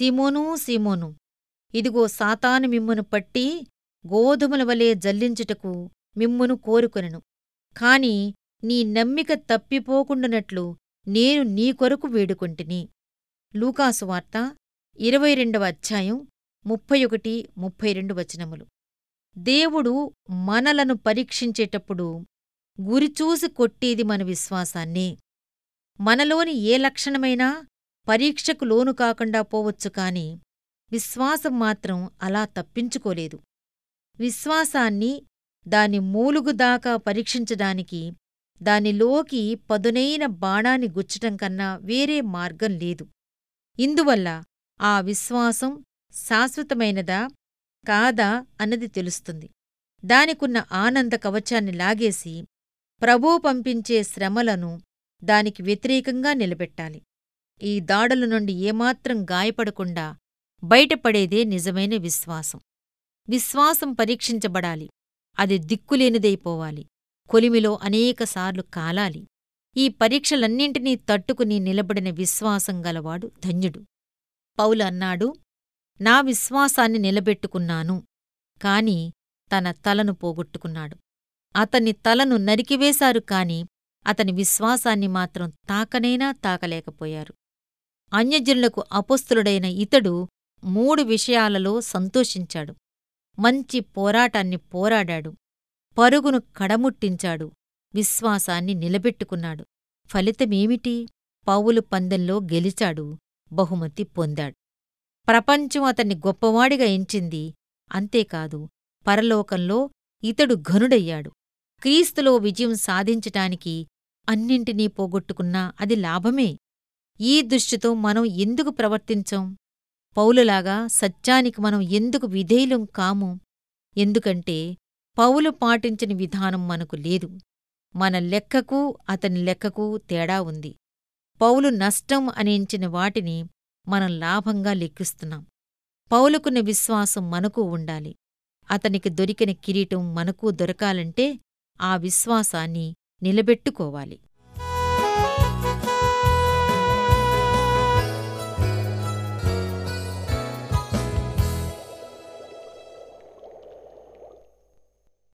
సీమోనూ సీమోను. ఇదిగో సాతాను మిమ్మును పట్టి గోధుమల వలె జల్లించుటకు మిమ్మును కోరుకొనెను. కాని నీ నమ్మిక తప్పిపోకుండునట్లు నేను నీ కొరకు వేడుకొంటిని. లూకాసు వార్త ఇరవై రెండవ అధ్యాయం ముప్పై ఒకటి ముప్పై రెండు వచనములు. దేవుడు మనలను పరీక్షించేటప్పుడు గురిచూసి కొట్టేది మన విశ్వాసాన్నే. మనలోని ఏ లక్షణమైనా పరీక్షకు లోను కాకుండా పోవచ్చు కాని విశ్వాసం మాత్రం అలా తప్పించుకోలేదు. విశ్వాసాన్ని దాని మూలుగుదాకా పరీక్షించడానికి దానిలోకి పదునైన బాణాన్ని గుచ్చటం కన్నా వేరే మార్గం లేదు. ఇందువల్ల ఆ విశ్వాసం శాశ్వతమైనదా కాదా అన్నది తెలుస్తుంది. దానికున్న ఆనంద కవచాన్ని లాగేసి ప్రభూ పంపించే శ్రమలను దానికి వ్యతిరేకంగా నిలబెట్టాలి. ఈ దాడుల నుండి ఏమాత్రం గాయపడకుండా బయటపడేదే నిజమైన విశ్వాసం. విశ్వాసం పరీక్షించబడాలి. అది దిక్కులేనిదైపోవాలి. కొలిమిలో అనేకసార్లు కాలాలి. ఈ పరీక్షలన్నింటినీ తట్టుకుని నిలబడిన విశ్వాసం గలవాడు ధన్యుడు. పౌలు అన్నాడు నా విశ్వాసాన్ని నిలబెట్టుకున్నాను కాని తన తలను పోగొట్టుకున్నాడు. అతని తలను నరికివేశారు కాని అతని విశ్వాసాన్ని మాత్రం తాకనైనా తాకలేకపోయారు. అన్యజనులకు అపుస్తులుడైన ఇతడు మూడు విషయాలలో సంతోషించాడు. మంచి పోరాటాన్ని పోరాడాడు. పరుగును కడముట్టించాడు. విశ్వాసాన్ని నిలబెట్టుకున్నాడు. ఫలితమేమిటి? పౌలు పందెంలో గెలిచాడు. బహుమతి పొందాడు. ప్రపంచం అతన్ని గొప్పవాడిగా ఎంచింది. అంతేకాదు పరలోకంలో ఇతడు ఘనుడయ్యాడు. క్రీస్తులో విజయం సాధించటానికి అన్నింటినీ పోగొట్టుకున్నా అది లాభమే. ఈ దృష్టితో మనం ఎందుకు ప్రవర్తించం? పౌలులాగా సత్యానికి మనం ఎందుకు విధేయులం కాము? ఎందుకంటే పౌలు పాటించిన విధానం మనకు లేదు. మన లెక్కకు అతని లెక్కకు తేడా ఉంది. పౌలు నష్టం అనేంచిన వాటిని మనం లాభంగా లెక్కిస్తున్నాం. పౌలుకున్న విశ్వాసం మనకు ఉండాలి. అతనికి దొరికిన కిరీటం మనకు దొరకాలంటే ఆ విశ్వాసాన్ని నిలబెట్టుకోవాలి.